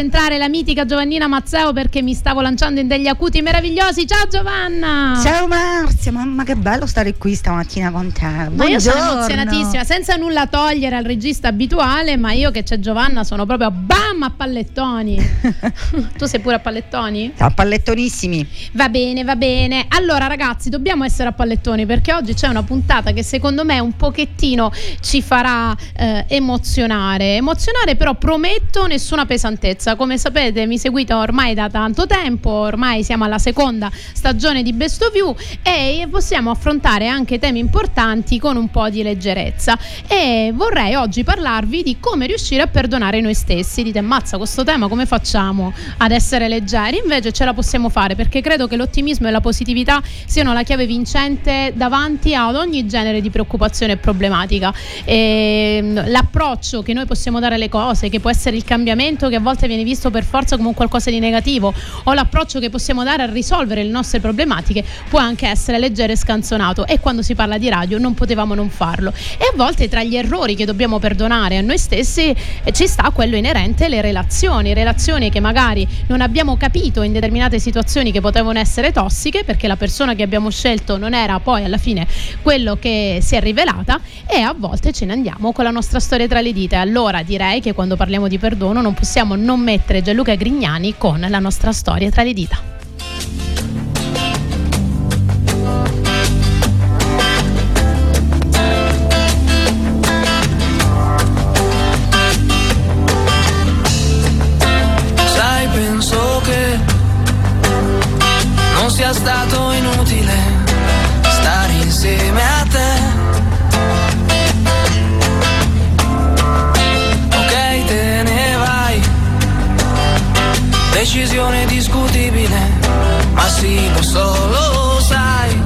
entrare la mitica Giovannina Mazzeo perché mi stavo lanciando in degli acuti meravigliosi. Ciao Giovanna! Ciao Marzia, mamma che bello stare qui stamattina con te. Buongiorno. Ma io sono emozionatissima, senza nulla togliere al regista abituale, ma io che c'è Giovanna sono proprio bam a pallettoni. tu sei pure a pallettoni? A pallettonissimi. Va bene, va bene. Allora ragazzi, dobbiamo essere a pallettoni perché oggi c'è una puntata che secondo me un pochettino ci farà eh, emozionare. Emozionare però prometto nessuna pesantezza. Come sapete mi seguite ormai da tanto tempo, ormai siamo alla seconda stagione di Best of You e possiamo affrontare anche temi importanti con un po' di leggerezza. E vorrei oggi parlarvi di come riuscire a perdonare noi stessi. Dite, mazza, questo tema come facciamo ad essere leggeri? Invece ce la possiamo fare perché credo che l'ottimismo e la positività siano la chiave vincente davanti ad ogni genere di preoccupazione e problematica. E, l'approccio che noi possiamo dare alle cose, che può essere il cambiamento che a volte viene visto per forza come qualcosa di negativo, o l'approccio che possiamo dare a risolvere le nostre problematiche, può anche essere leggero e scanzonato. E quando si parla di radio non potevamo non farlo. E a volte tra gli errori che dobbiamo perdonare a noi stessi eh, ci sta quello inerente alle relazioni, relazioni che magari non abbiamo capito in determinate situazioni che potevano essere tossiche perché la persona che abbiamo scelto non era poi alla fine quello che si è rivelata e a volte ce ne andiamo con la nostra storia tra le dita. Allora direi che quando parliamo di perdono non possiamo non mettere Gianluca Grignani con la nostra storia tra le dita. Stato inutile stare insieme a Decisione discutibile, ma sì, lo so, lo sai.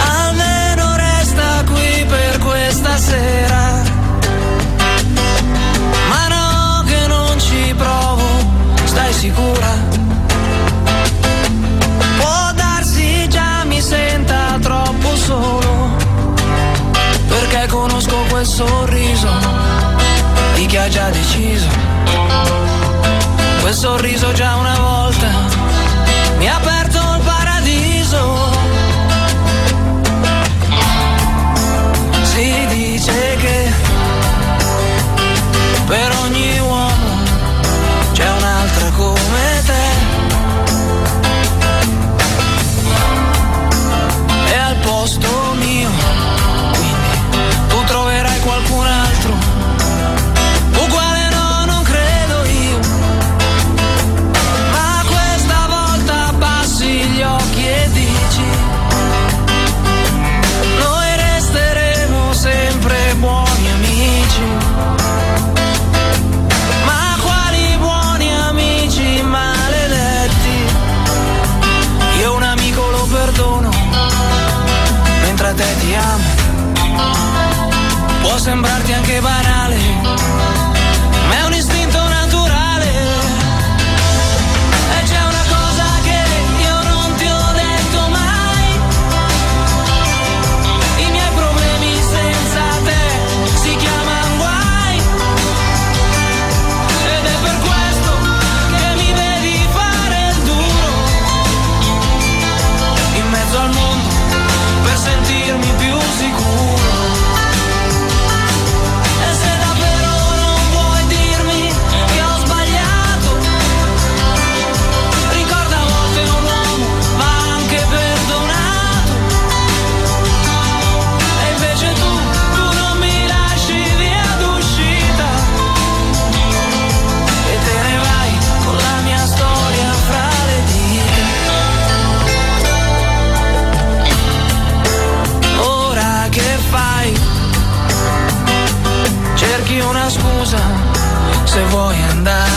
Almeno resta qui per questa sera. Ma no, che non ci provo, stai sicura? Può darsi già mi senta troppo solo, perché conosco quel sorriso di chi ha già deciso. Quel sorriso già una volta mi ha aperto una scusa se vuoi andare.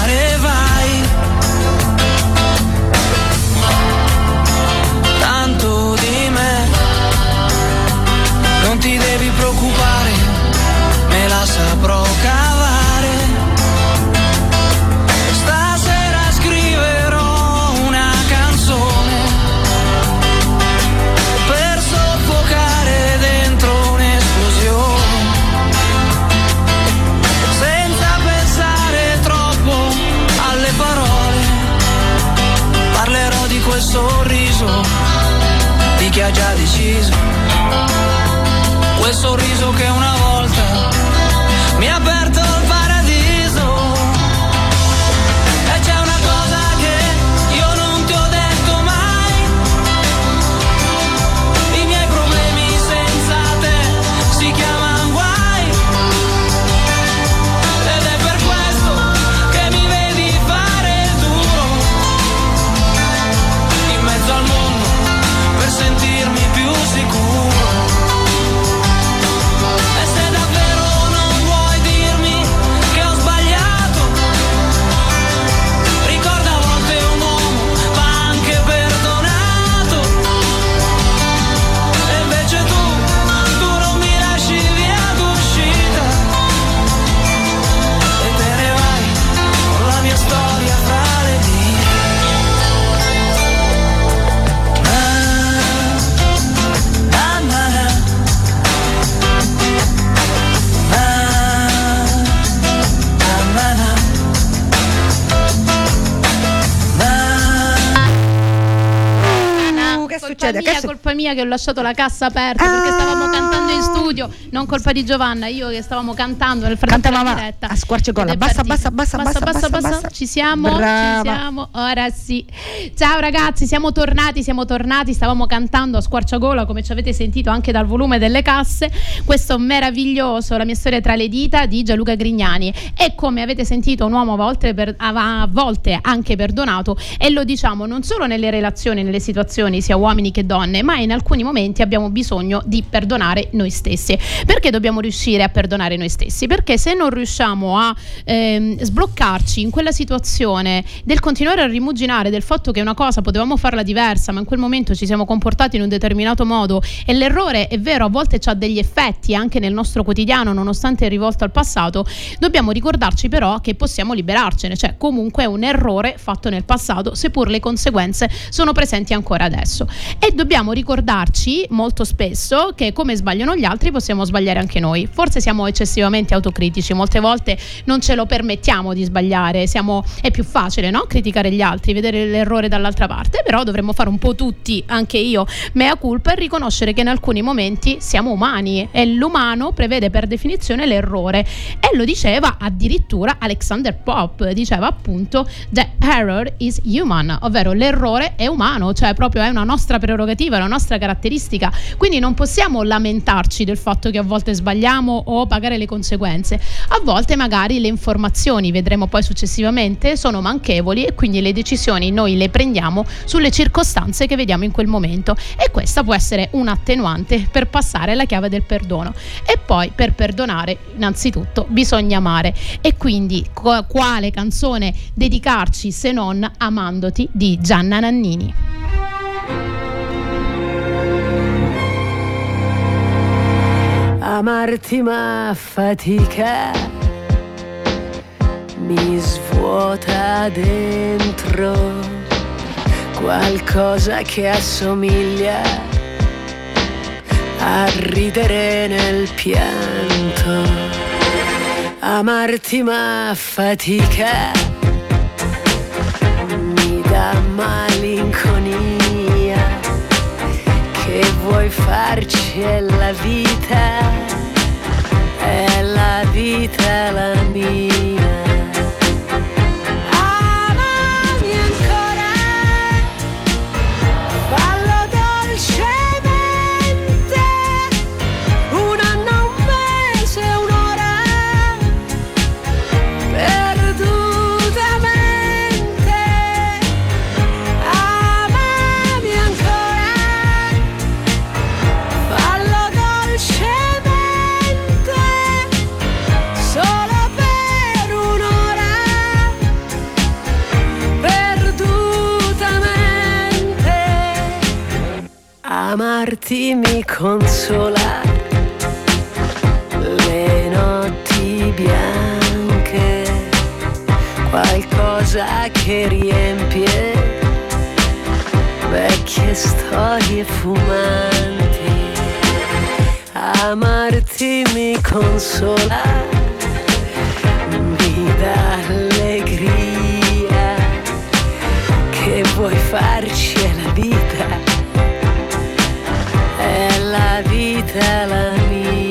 Quel sorriso che una volta colpa mia, adesso... colpa mia che ho lasciato la cassa aperta ah. perché stavamo cantando in studio, non colpa di Giovanna, io che stavamo cantando nel frattempo della diretta. A squarciagola, bassa bassa bassa, bassa, bassa, bassa, bassa, Ci siamo? Brava. Ci siamo? Ora sì. Ciao ragazzi, siamo tornati, siamo tornati, stavamo cantando a squarciagola come ci avete sentito anche dal volume delle casse, questo meraviglioso La mia storia tra le dita di Gianluca Grignani e come avete sentito un uomo a volte, per, a volte anche perdonato e lo diciamo non solo nelle relazioni, nelle situazioni sia uomini che donne, ma in alcuni momenti abbiamo bisogno di perdonare noi stessi. Perché dobbiamo riuscire a perdonare noi stessi? Perché se non riusciamo a ehm, sbloccarci in quella situazione del continuare a rimuginare del fatto che una cosa potevamo farla diversa, ma in quel momento ci siamo comportati in un determinato modo e l'errore è vero, a volte ha degli effetti anche nel nostro quotidiano, nonostante è rivolto al passato, dobbiamo ricordarci però che possiamo liberarcene, cioè comunque è un errore fatto nel passato, seppur le conseguenze sono presenti ancora adesso. E dobbiamo ricordarci molto spesso che come sbagliano gli altri possiamo sbagliare anche noi. Forse siamo eccessivamente autocritici, molte volte non ce lo permettiamo di sbagliare, siamo, è più facile no? criticare gli altri, vedere l'errore dall'altra parte, però dovremmo fare un po' tutti, anche io, mea culpa e riconoscere che in alcuni momenti siamo umani e l'umano prevede per definizione l'errore. E lo diceva addirittura Alexander Pop, diceva appunto The error is human, ovvero l'errore è umano, cioè proprio è una nostra prerogativa prerogativa, la nostra caratteristica, quindi non possiamo lamentarci del fatto che a volte sbagliamo o pagare le conseguenze. A volte magari le informazioni, vedremo poi successivamente, sono manchevoli e quindi le decisioni noi le prendiamo sulle circostanze che vediamo in quel momento e questa può essere un attenuante per passare alla chiave del perdono. E poi per perdonare innanzitutto bisogna amare e quindi quale canzone dedicarci se non Amandoti di Gianna Nannini. Amarti ma fatica mi svuota dentro qualcosa che assomiglia a ridere nel pianto. Amarti ma fatica mi dà malinconia. Che vuoi farci è la vita, è la vita amarti mi consola le notti bianche, qualcosa che riempie vecchie storie fumanti. Amarti mi consola, mi dà allegria che vuoi farci E tell me.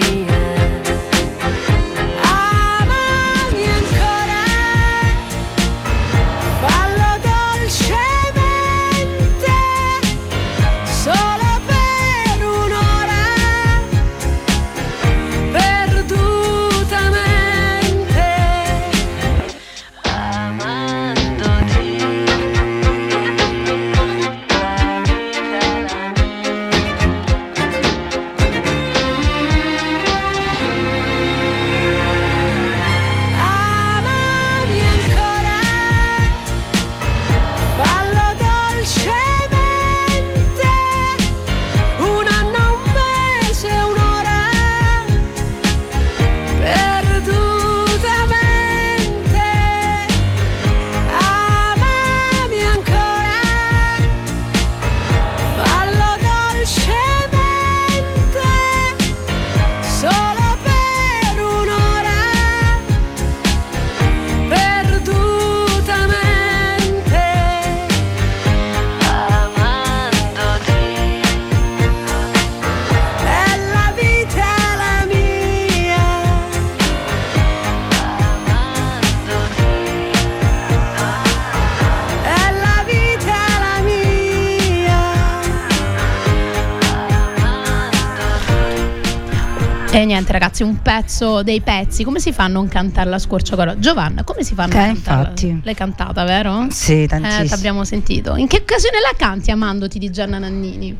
Niente ragazzi, un pezzo dei pezzi, come si fa a non cantare la scorciatoia? Giovanna, come si fa a non Eh, cantarla? infatti. L'hai cantata, vero? Sì, Eh, tantissimo. t'abbiamo sentito. In che occasione la canti amandoti di Gianna Nannini?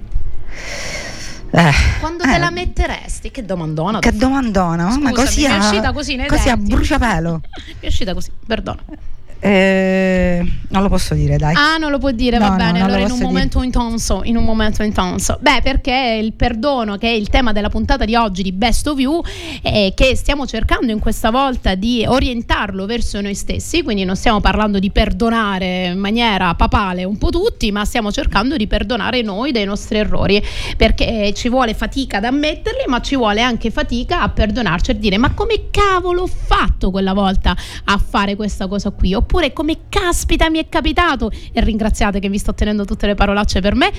Eh, Quando eh, te la metteresti? Che domandona. Che domandona, ma Scusami, così mi è a, uscita così così a bruciapelo. Mi è uscita così, perdono. Eh, non lo posso dire, dai. Ah, non lo può dire, No, va no, bene. lo allora in un posso dire. momento intenso, in un momento intenso. Beh, perché il perdono, che è il tema della puntata di oggi di Best of You, eh, che stiamo cercando in questa volta di orientarlo verso noi stessi, quindi non stiamo parlando di perdonare in maniera papale un po' tutti, ma stiamo cercando di perdonare noi dei nostri errori, perché ci vuole fatica ad ammetterli, ma ci vuole anche fatica a perdonarci e dire "Ma come cavolo ho fatto quella volta a fare questa cosa qui?" Oppure "Come caspita mi è capitato?" E ringraziate che vi sto tenendo tutte le parolacce per me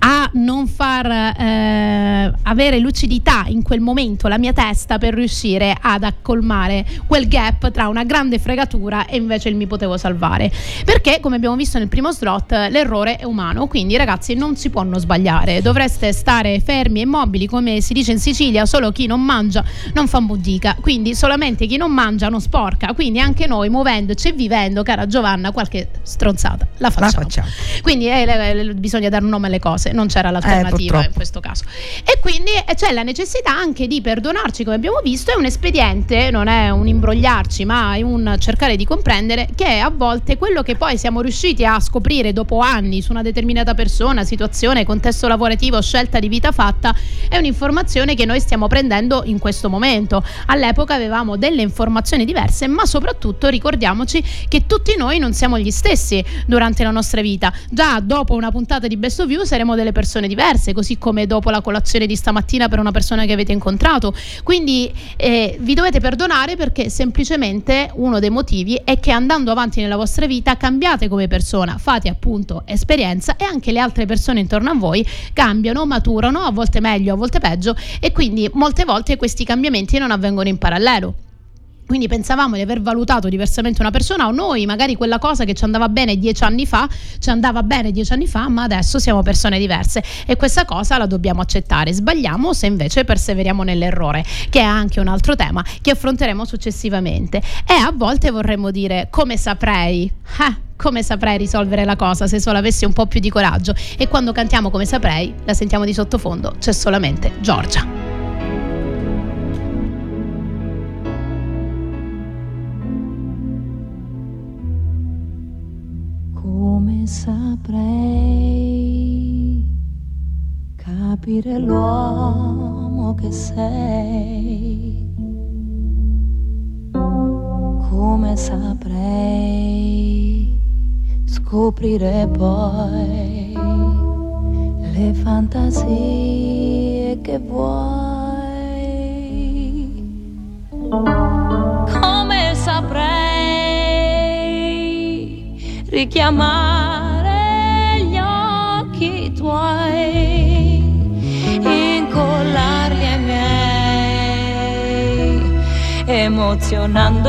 a non far eh, avere lucidità in quel momento la mia testa per riuscire ad accolmare quel gap tra una grande fregatura e invece il mi potevo salvare. Perché come abbiamo visto nel primo slot l'errore è umano. Quindi ragazzi non si può non sbagliare. Dovreste stare fermi e immobili come si dice in Sicilia solo chi non mangia non fa budica quindi solamente chi non mangia non sporca. Quindi anche noi muovendoci e vivendo cara Giovanna qualche stronzata la La facciamo. facciamo. quindi eh, bisogna dare un nome alle cose, non c'era l'alternativa purtroppo. in questo caso. E quindi eh, c'è la necessità anche di perdonarci, come abbiamo visto, è un espediente, non è un imbrogliarci, ma è un cercare di comprendere che a volte quello che poi siamo riusciti a scoprire dopo anni su una determinata persona, situazione, contesto lavorativo, scelta di vita fatta, è un'informazione che noi stiamo prendendo in questo momento. All'epoca avevamo delle informazioni diverse, ma soprattutto ricordiamoci che tutti noi non siamo gli stessi durante la nostra vita. Già dopo una puntata di Best of You saremo delle persone diverse, così come dopo la colazione di stamattina per una persona che avete incontrato. Quindi eh, vi dovete perdonare perché semplicemente uno dei motivi è che andando avanti nella vostra vita cambiate come persona, fate appunto esperienza e anche le altre persone intorno a voi cambiano, maturano, a volte meglio, a volte peggio e quindi molte volte questi cambiamenti non avvengono in parallelo. Quindi pensavamo di aver valutato diversamente una persona o noi magari quella cosa che ci andava bene dieci anni fa, ci andava bene dieci anni fa, ma adesso siamo persone diverse e questa cosa la dobbiamo accettare. Sbagliamo se invece perseveriamo nell'errore, che è anche un altro tema che affronteremo successivamente. E a volte vorremmo dire come saprei. Eh, come saprei risolvere la cosa se solo avessi un po' più di coraggio? E quando cantiamo come saprei, la sentiamo di sottofondo, c'è solamente Giorgia. Saprei capire l'uomo che sei? Come saprei scoprire poi le fantasie che vuoi? Come saprei richiamare gli occhi tuoi, incollarli ai miei, emozionando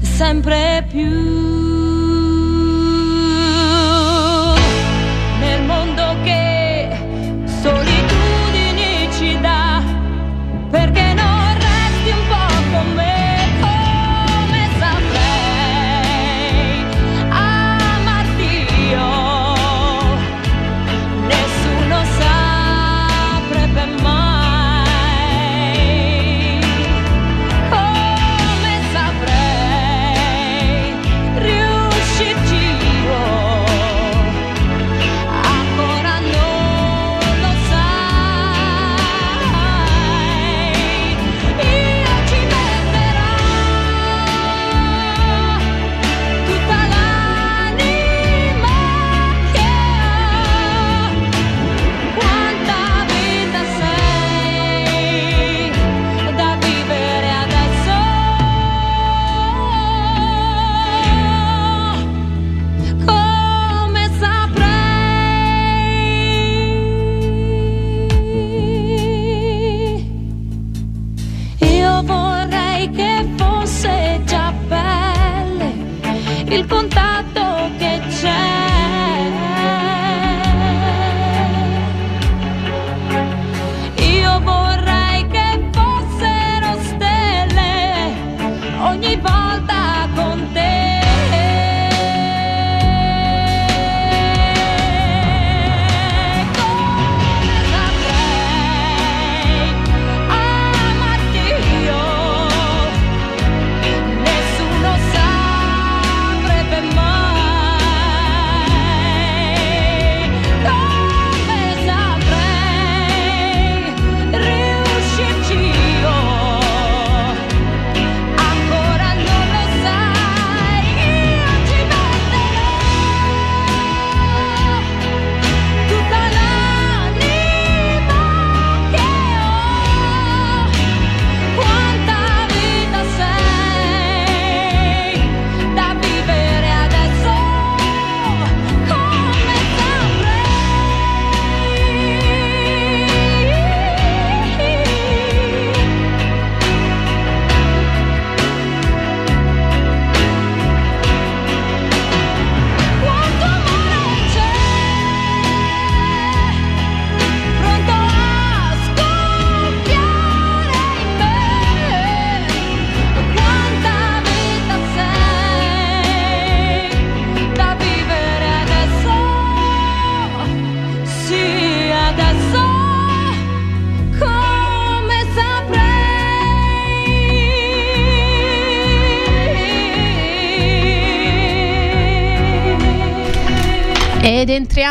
sempre più.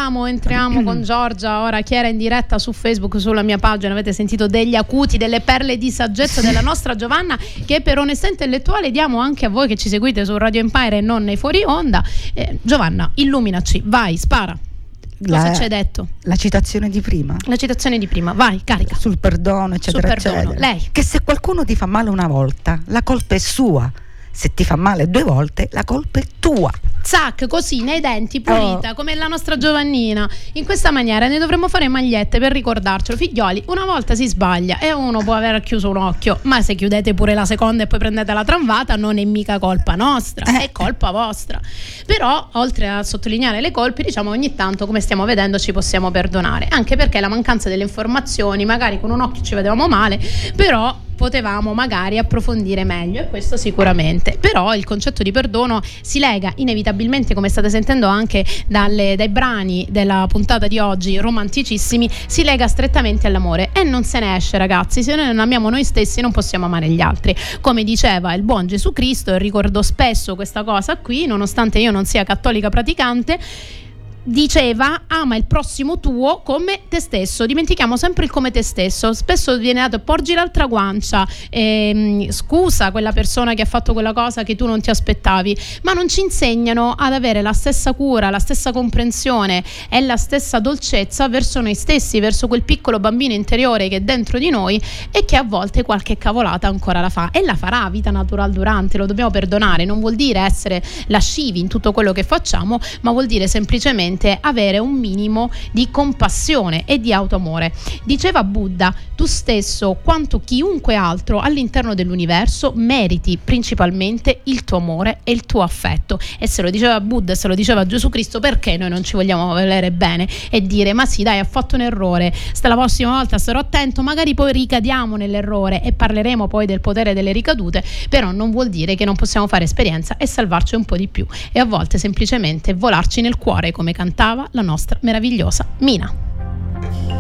Ed entriamo, con Giorgia ora che era in diretta su Facebook, sulla mia pagina, avete sentito degli acuti, delle perle di saggezza della nostra Giovanna che per onestà intellettuale diamo anche a voi che ci seguite su Radio Empire e non nei fuori onda. Eh, Giovanna, illuminaci, vai, spara. Cosa ci hai detto? La citazione di prima. La citazione di prima, vai, carica. Sul perdono, eccetera, Sul perdono, eccetera. lei. Che se qualcuno ti fa male una volta, la colpa è sua. Se ti fa male due volte, la colpa è tua. Zac, così nei denti, pulita, come la nostra Giovannina. In questa maniera ne dovremmo fare magliette per ricordarcelo. Figlioli, una volta si sbaglia e uno può aver chiuso un occhio, ma se chiudete pure la seconda e poi prendete la tramvata, non è mica colpa nostra, Eh. è colpa vostra. Però, oltre a sottolineare le colpe, diciamo ogni tanto, come stiamo vedendo, ci possiamo perdonare. Anche perché la mancanza delle informazioni, magari con un occhio ci vedevamo male, però potevamo magari approfondire meglio e questo sicuramente. Però il concetto di perdono si lega inevitabilmente, come state sentendo anche dalle- dai brani della puntata di oggi, romanticissimi, si lega strettamente all'amore e non se ne esce ragazzi, se noi non amiamo noi stessi non possiamo amare gli altri. Come diceva il buon Gesù Cristo, e ricordo spesso questa cosa qui, nonostante io non sia cattolica praticante, diceva ama il prossimo tuo come te stesso. Dimentichiamo sempre il come te stesso. Spesso viene dato porgi l'altra guancia. Ehm, scusa quella persona che ha fatto quella cosa che tu non ti aspettavi ma non ci insegnano ad avere la stessa cura la stessa comprensione e la stessa dolcezza verso noi stessi verso quel piccolo bambino interiore che è dentro di noi e che a volte qualche cavolata ancora la fa. E la farà vita natural durante lo dobbiamo perdonare. Non vuol dire essere lascivi in tutto quello che facciamo ma vuol dire semplicemente avere un minimo di compassione e di autoamore. Diceva Buddha, tu stesso quanto chiunque altro all'interno dell'universo meriti principalmente il tuo amore e il tuo affetto. E se lo diceva Buddha se lo diceva Gesù Cristo, perché noi non ci vogliamo volere bene e dire ma sì dai, ha fatto un errore, sta la prossima volta starò attento, magari poi ricadiamo nell'errore e parleremo poi del potere delle ricadute, però non vuol dire che non possiamo fare esperienza e salvarci un po' di più e a volte semplicemente volarci nel cuore come cantava la nostra meravigliosa Mina.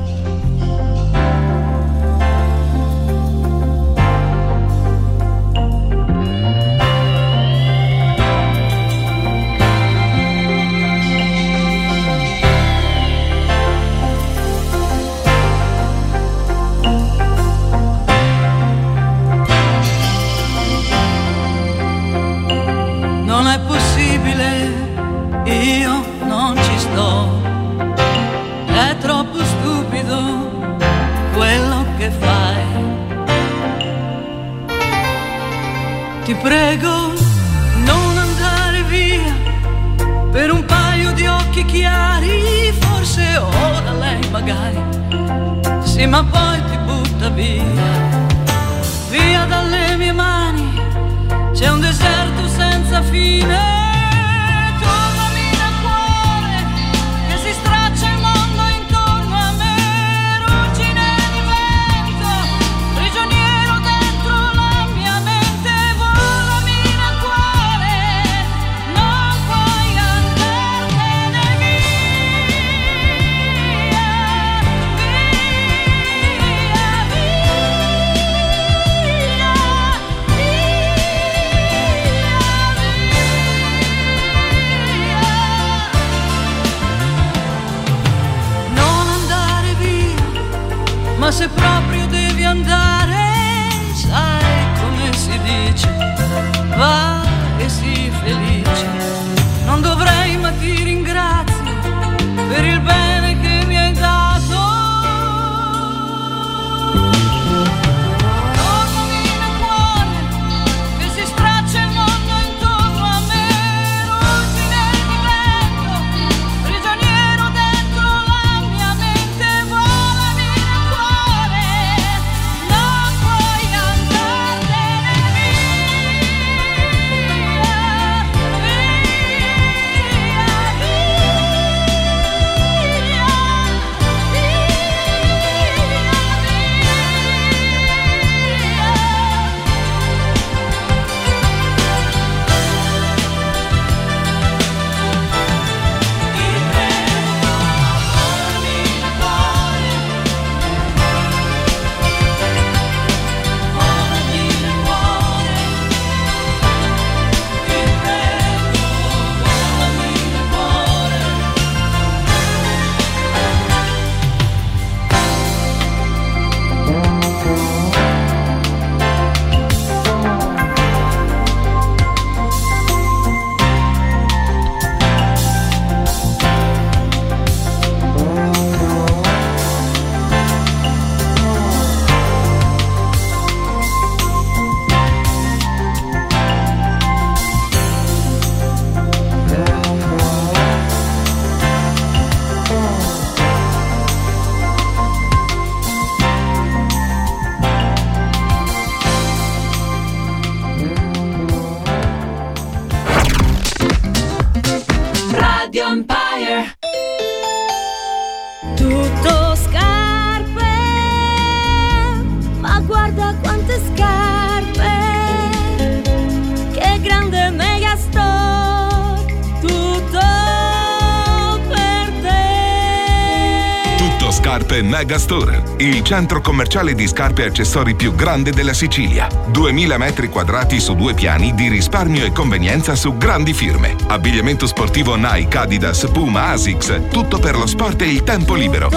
Scarpe Megastore, il centro commerciale di scarpe e accessori più grande della Sicilia. 2000 metri quadrati su due piani di risparmio e convenienza su grandi firme. Abbigliamento sportivo Nike, Adidas, Puma, Asics, tutto per lo sport e il tempo libero.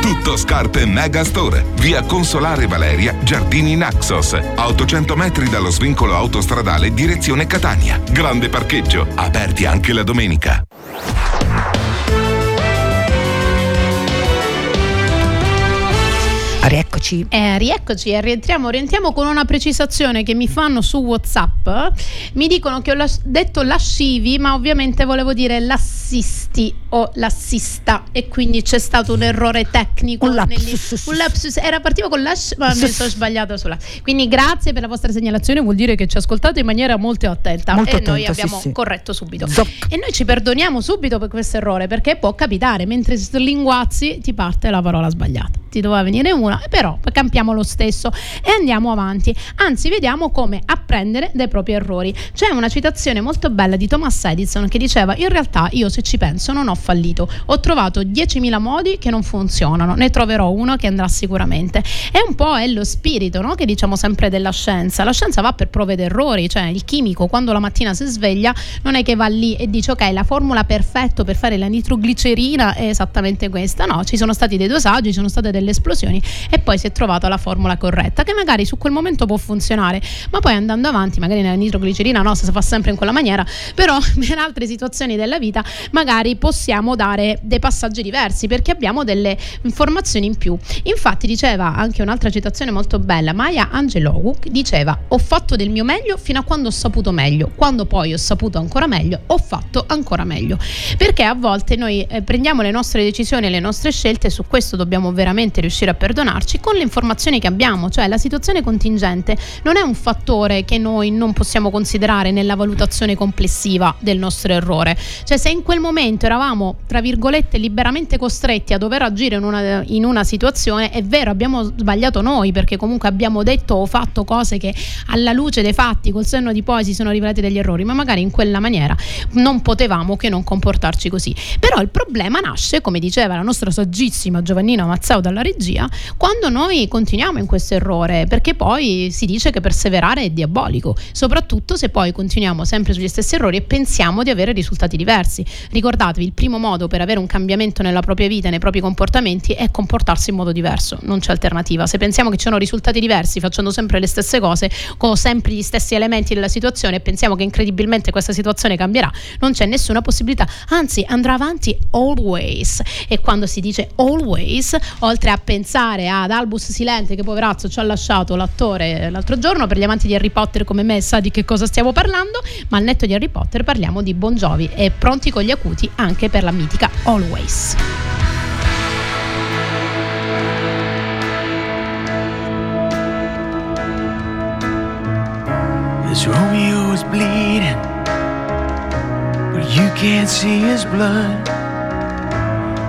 Tutto scarpe, Megastore, via Consolare Valeria, Giardini Naxos, a 800 metri dallo svincolo autostradale direzione Catania. Grande parcheggio, aperti anche la domenica. Rieccoci. Eh, rieccoci rientriamo, rientriamo con una precisazione che mi fanno su WhatsApp. Mi dicono che ho las- detto lascivi, ma ovviamente volevo dire l'assisti o l'assista e quindi c'è stato un errore tecnico. Un lapsus. un lapsus. Era partivo con l'ash, ma mi sono sbagliato sulla. Quindi grazie per la vostra segnalazione, vuol dire che ci ascoltate in maniera molto attenta Molto e noi attenta, sì, abbiamo sì. corretto subito. Zoc. E noi ci perdoniamo subito per questo errore perché può capitare mentre slinguazzi ti parte la parola sbagliata. Ti doveva venire una, però campiamo lo stesso e andiamo avanti. Anzi, vediamo come apprendere dai propri errori. C'è una citazione molto bella di Thomas Edison che diceva: In realtà, io se ci penso, non ho fallito. Ho trovato 10.000 modi che non funzionano, ne troverò uno che andrà sicuramente. È un po' è lo spirito no? che diciamo sempre della scienza. La scienza va per prove ed errori, cioè il chimico quando la mattina si sveglia non è che va lì e dice ok la formula perfetta per fare la nitroglicerina è esattamente questa, no, ci sono stati dei dosaggi, ci sono state delle esplosioni e poi si è trovata la formula corretta che magari su quel momento può funzionare, ma poi andando avanti, magari nella nitroglicerina no, si fa sempre in quella maniera, però in altre situazioni della vita magari possiamo dare dei passaggi diversi perché abbiamo delle informazioni in più. Infatti diceva anche un'altra citazione molto bella, Maya Angelou diceva ho fatto del mio meglio fino a quando ho saputo meglio, quando poi ho saputo ancora meglio ho fatto ancora meglio, perché a volte noi eh, prendiamo le nostre decisioni e le nostre scelte su questo dobbiamo veramente riuscire a perdonarci con le informazioni che abbiamo, cioè la situazione contingente non è un fattore che noi non possiamo considerare nella valutazione complessiva del nostro errore, cioè se in quel momento eravamo tra virgolette liberamente costretti a dover agire in una, in una situazione, è vero abbiamo sbagliato noi perché comunque abbiamo detto o fatto cose che alla luce dei fatti col senno di poi si sono rivelati degli errori, ma magari in quella maniera non potevamo che non comportarci così. Però il problema nasce, come diceva la nostra saggissima Giovannina Mazzao dalla regia, quando noi continuiamo in questo errore, perché poi si dice che perseverare è diabolico, soprattutto se poi continuiamo sempre sugli stessi errori e pensiamo di avere risultati diversi. Ricordatevi, il primo modo per avere un cambiamento nella propria vita e nei propri comportamenti è comportarsi in modo diverso, non c'è alternativa. Se pensiamo che ci sono risultati diversi facendo sempre le stesse cose, con sempre gli stessi elementi della situazione e pensiamo che incredibilmente questa situazione cambierà, non c'è nessuna possibilità, anzi andrà avanti always. E quando si dice always, oltre a pensare ad Albus Silente che poverazzo ci ha lasciato l'attore l'altro giorno, per gli amanti di Harry Potter come me sa di che cosa stiamo parlando, ma al netto di Harry Potter parliamo di Bon Jovi e pronti con gli acuti anche per la mitica Always. This Romeo is bleeding, but you can't see his blood.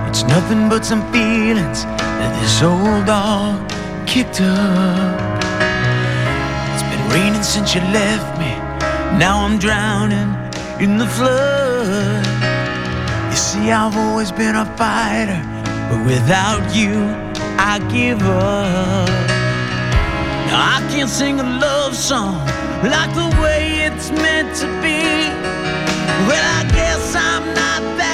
It's nothing but some feelings that this old dog kicked up. It's been raining since you left me. Now I'm drowning in the flood. You see, I've always been a fighter, but without you, I give up. Now I can't sing a love song like the way it's meant to be. Well, I guess I'm not that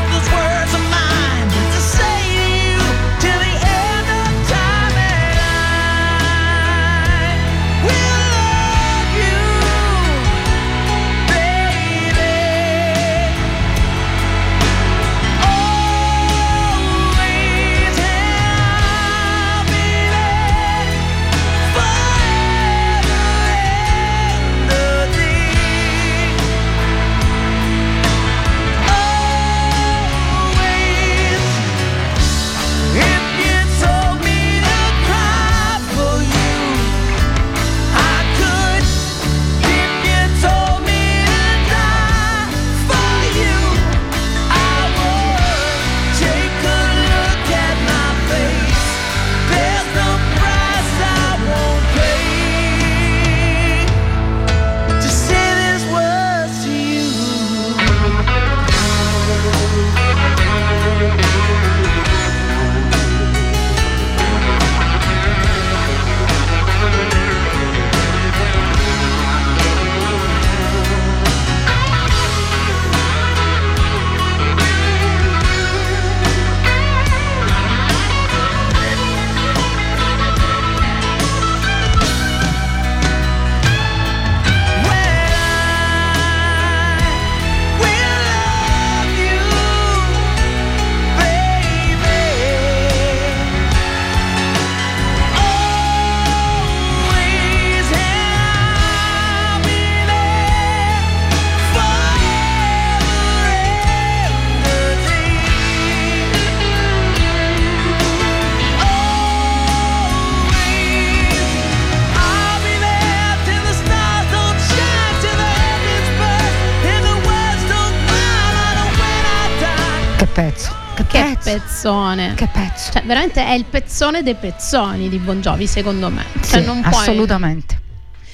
Pezzone. che pezzo. Cioè, veramente è il pezzone dei pezzoni di Bon Jovi, secondo me. Cioè, Sì, assolutamente.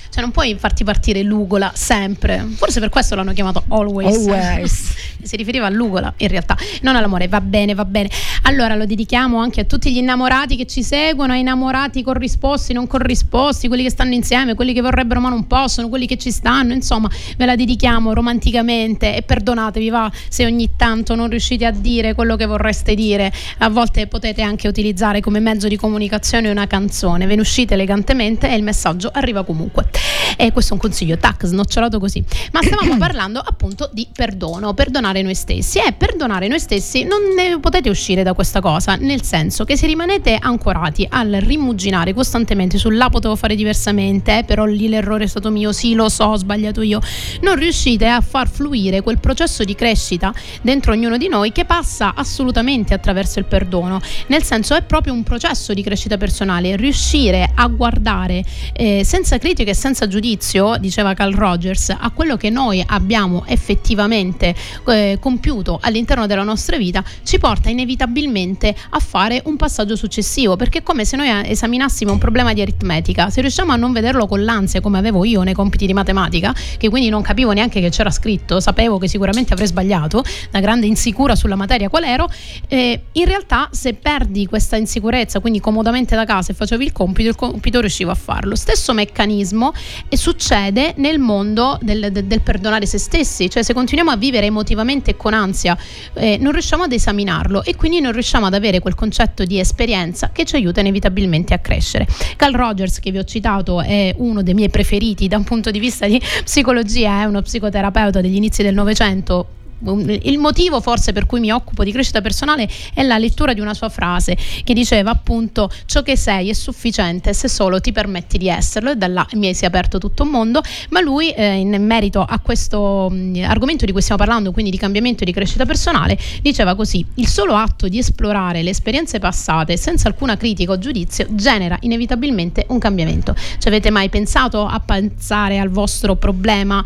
Cioè non puoi farti partire l'ugola sempre. Forse per questo l'hanno chiamato always. Always. si riferiva all'ugola in realtà, non all'amore. Va bene, va bene. Allora lo dedichiamo anche a tutti gli innamorati che ci seguono, ai innamorati corrisposti, non corrisposti, quelli che stanno insieme, quelli che vorrebbero ma non possono, quelli che ci stanno, insomma, ve la dedichiamo romanticamente e perdonatevi va se ogni tanto non riuscite a dire quello che vorreste dire. A volte potete anche utilizzare come mezzo di comunicazione una canzone, ve ne uscite elegantemente e il messaggio arriva comunque. E questo è un consiglio, tac, snocciolato così. Ma stavamo parlando appunto di perdono, perdonare noi stessi. E perdonare noi stessi non ne potete uscire da questa cosa, nel senso che se rimanete ancorati al rimuginare costantemente sul la potevo fare diversamente, eh, però lì l'errore è stato mio, sì lo so, ho sbagliato io, non riuscite a far fluire quel processo di crescita dentro ognuno di noi che passa assolutamente attraverso il perdono, nel senso è proprio un processo di crescita personale, riuscire a guardare eh, senza critica e senza giudizio, diceva Carl Rogers, a quello che noi abbiamo effettivamente eh, compiuto all'interno della nostra vita, ci porta inevitabilmente a fare un passaggio successivo, perché è come se noi esaminassimo un problema di aritmetica, se riusciamo a non vederlo con l'ansia come avevo io nei compiti di matematica, che quindi non capivo neanche che c'era scritto, sapevo che sicuramente avrei sbagliato, una grande insicura sulla materia qual ero, eh, in realtà se perdi questa insicurezza, quindi comodamente da casa e facevi il compito, il compito riuscivo a farlo. Stesso meccanismo e succede nel mondo del, del, del perdonare se stessi, cioè se continuiamo a vivere emotivamente con ansia, eh, non riusciamo ad esaminarlo e quindi non riusciamo ad avere quel concetto di esperienza che ci aiuta inevitabilmente a crescere. Carl Rogers, che vi ho citato, è uno dei miei preferiti da un punto di vista di psicologia, è uno psicoterapeuta degli inizi del Novecento il motivo forse per cui mi occupo di crescita personale è la lettura di una sua frase che diceva appunto ciò che sei è sufficiente se solo ti permetti di esserlo e da là mi si è aperto tutto un mondo ma lui eh, in merito a questo mh, argomento di cui stiamo parlando quindi di cambiamento e di crescita personale diceva così il solo atto di esplorare le esperienze passate senza alcuna critica o giudizio genera inevitabilmente un cambiamento ci avete mai pensato a pensare al vostro problema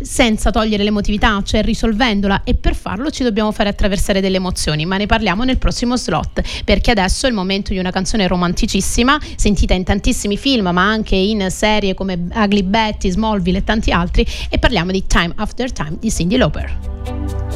senza togliere l'emotività, cioè risolvendola e per farlo ci dobbiamo fare attraversare delle emozioni, ma ne parliamo nel prossimo slot, perché adesso è il momento di una canzone romanticissima, sentita in tantissimi film, ma anche in serie come Ugly Betty, Smallville e tanti altri, e parliamo di Time After Time di Cindy Lauper.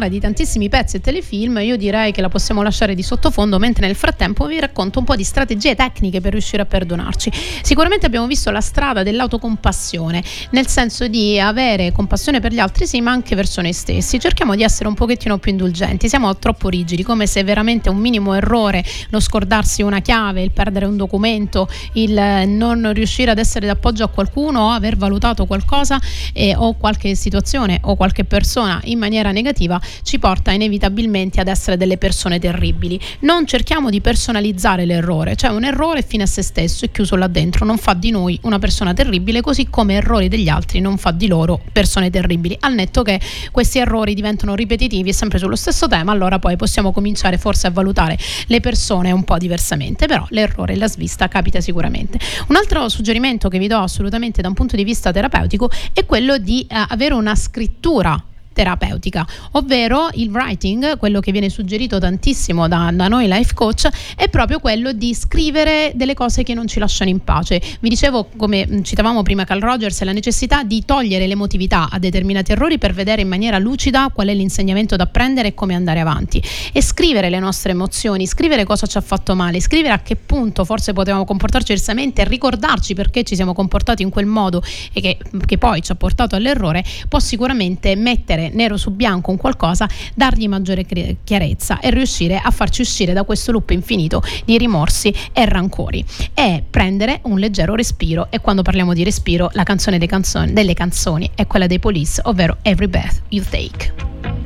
Sonora di tantissimi pezzi e telefilm, io direi che la possiamo lasciare di sottofondo, mentre nel frattempo vi racconto un po' di strategie tecniche per riuscire a perdonarci. Sicuramente abbiamo visto la strada dell'autocompassione, nel senso di avere compassione per gli altri, sì, ma anche verso noi stessi. Cerchiamo di essere un pochettino più indulgenti, siamo troppo rigidi, come se veramente un minimo errore, lo scordarsi una chiave, il perdere un documento, il non riuscire ad essere d'appoggio a qualcuno o aver valutato qualcosa eh, o qualche situazione o qualche persona in maniera negativa ci porta inevitabilmente ad essere delle persone terribili. Non cerchiamo di personalizzare l'errore, cioè un errore fine a se stesso è chiuso là dentro, non fa di noi una persona terribile, così come errori degli altri non fa di loro persone terribili. Al netto che questi errori diventano ripetitivi e sempre sullo stesso tema, allora poi possiamo cominciare forse a valutare le persone un po' diversamente, però l'errore e la svista capita sicuramente. Un altro suggerimento che vi do assolutamente da un punto di vista terapeutico è quello di eh, avere una scrittura terapeutica, ovvero il writing, quello che viene suggerito tantissimo da, da, noi life coach, è proprio quello di scrivere delle cose che non ci lasciano in pace. Vi dicevo, come citavamo prima Carl Rogers, la necessità di togliere l'emotività a determinati errori per vedere in maniera lucida qual è l'insegnamento da prendere e come andare avanti. E scrivere le nostre emozioni, scrivere cosa ci ha fatto male, scrivere a che punto forse potevamo comportarci diversamente, ricordarci perché ci siamo comportati in quel modo e che, che poi ci ha portato all'errore, può sicuramente mettere nero su bianco un qualcosa, dargli maggiore chiarezza e riuscire a farci uscire da questo loop infinito di rimorsi e rancori e prendere un leggero respiro e quando parliamo di respiro la canzone canzoni, delle canzoni è quella dei Police, ovvero Every Breath You Take.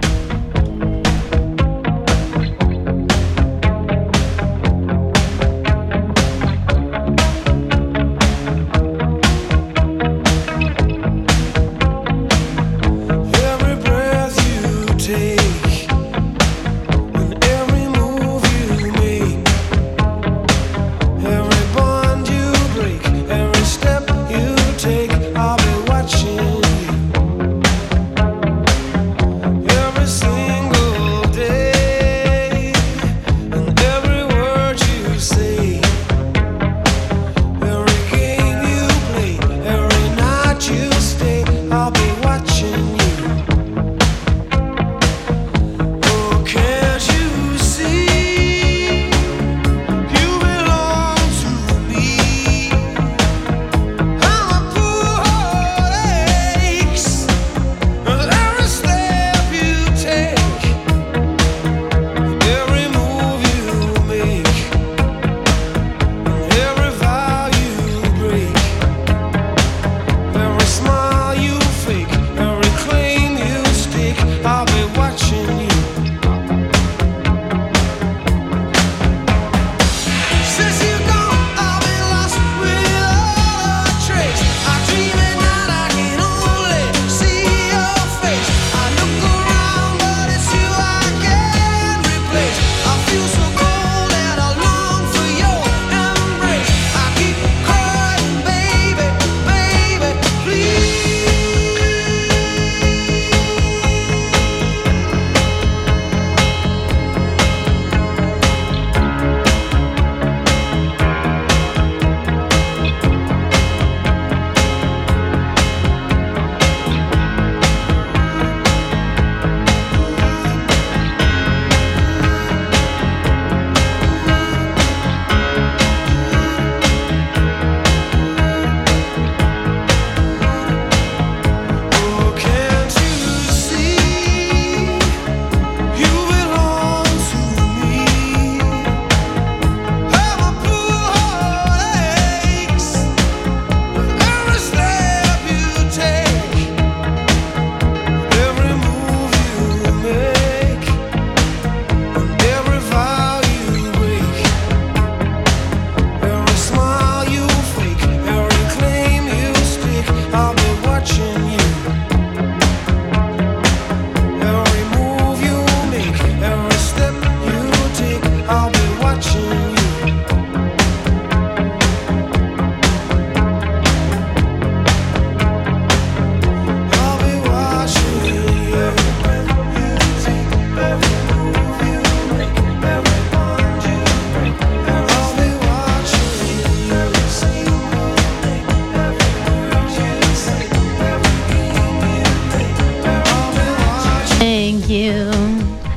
you.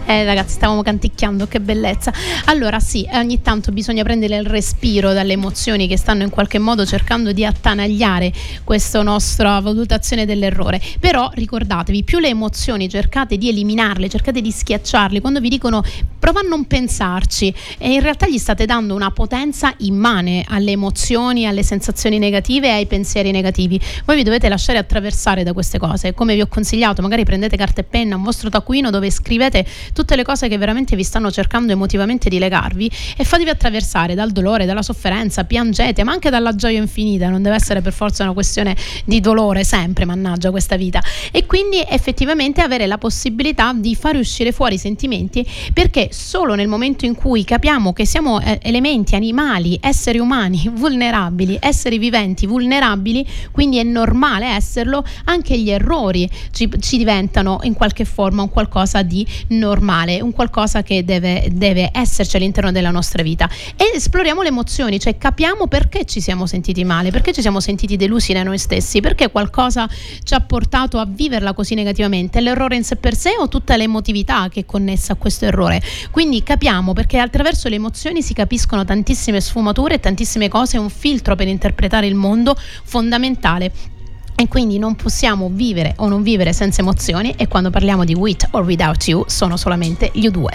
Eh ragazzi, stavamo canticchiando, che bellezza. Allora sì, ogni tanto bisogna prendere il respiro dalle emozioni che stanno in qualche modo cercando di attanagliare questa nostra valutazione dell'errore. Però ricordatevi, più le emozioni cercate di eliminarle, cercate di schiacciarle, quando vi dicono prova a non pensarci e in realtà gli state dando una potenza immane alle emozioni, alle sensazioni negative e ai pensieri negativi. Voi vi dovete lasciare attraversare da queste cose. Come vi ho consigliato, magari prendete carta e penna, un vostro taccuino dove scrivete tutte le cose che veramente vi stanno cercando emotivamente di legarvi e fatevi attraversare dal dolore, dalla sofferenza, piangete, ma anche dalla gioia infinita, non deve essere per forza una questione di dolore sempre, mannaggia questa vita. E quindi effettivamente avere la possibilità di fare uscire fuori i sentimenti perché solo nel momento in cui capiamo che siamo eh, elementi, animali, esseri umani vulnerabili, esseri viventi vulnerabili, quindi è normale esserlo, anche gli errori ci, ci diventano in qualche forma un qualcosa di normale, un qualcosa che deve, deve esserci all'interno della nostra vita. E esploriamo le emozioni, cioè capiamo perché ci siamo sentiti male, perché ci siamo sentiti delusi da noi stessi, perché qualcosa ci ha portato a viverla così negativamente, l'errore in sé per sé o tutta l'emotività che è connessa a questo errore. Quindi capiamo perché attraverso le emozioni si capiscono tantissime sfumature e tantissime cose, un filtro per interpretare il mondo fondamentale. E quindi non possiamo vivere o non vivere senza emozioni e quando parliamo di with or without you sono solamente gli U2.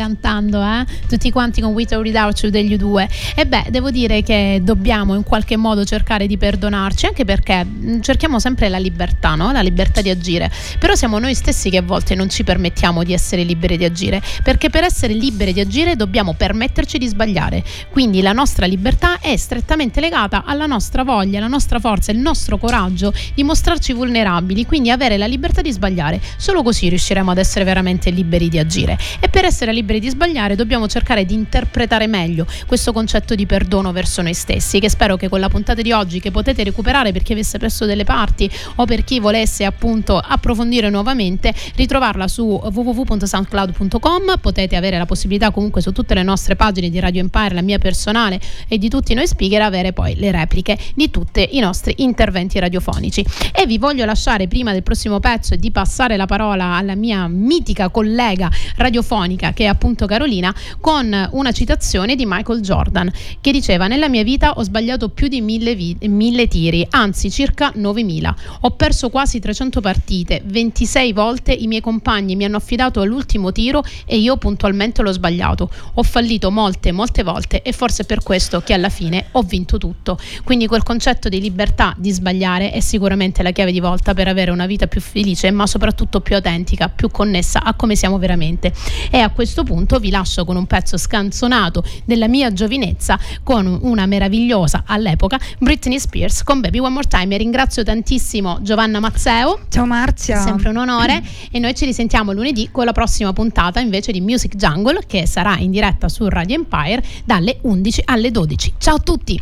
Cantando, eh? Tutti quanti con With or Without You degli U2. E beh, devo dire che dobbiamo in qualche modo cercare di perdonarci, anche perché mh, cerchiamo sempre la libertà, no? la libertà di agire. Però siamo noi stessi che a volte non ci permettiamo di essere liberi di agire, perché per essere liberi di agire dobbiamo permetterci di sbagliare. Quindi la nostra libertà è strettamente legata alla nostra voglia, alla nostra forza, il nostro coraggio di mostrarci vulnerabili, quindi avere la libertà di sbagliare. Solo così riusciremo ad essere veramente liberi di agire. E per essere liberi di sbagliare dobbiamo cercare di interpretare meglio questo concetto di perdono verso noi stessi, che spero che con la puntata di oggi che potete recuperare per chi avesse perso delle parti o per chi volesse appunto approfondire nuovamente, ritrovarla su www.soundcloud.com, potete avere la possibilità comunque su tutte le nostre pagine di Radio Empire, la mia personale e di tutti noi speaker, avere poi le repliche di tutti i nostri interventi radiofonici. E vi voglio lasciare prima del prossimo pezzo e di passare la parola alla mia mitica collega radiofonica che è appunto Carolina con una citazione di Michael Jordan che diceva nella mia vita ho sbagliato più di mille, vi- mille tiri, anzi circa 9000. Ho perso quasi 300 partite, 26 volte i miei compagni mi hanno affidato all'ultimo tiro e io puntualmente l'ho sbagliato. Ho fallito molte, molte volte e forse è per questo che alla fine ho vinto tutto. Quindi quel concetto di libertà di sbagliare è sicuramente la chiave di volta per avere una vita più felice, ma soprattutto più autentica, più connessa a come siamo veramente. E a questo punto vi lascio con un pezzo scanzonato della mia giovinezza con una meravigliosa all'epoca Britney Spears con Baby One More Time. E ringrazio tantissimo Giovanna Mazzeo. Ciao Marzia. Sempre un onore e noi ci risentiamo lunedì con la prossima puntata invece di Music Jungle che sarà in diretta su Radio Empire dalle 11 alle 12. Ciao a tutti!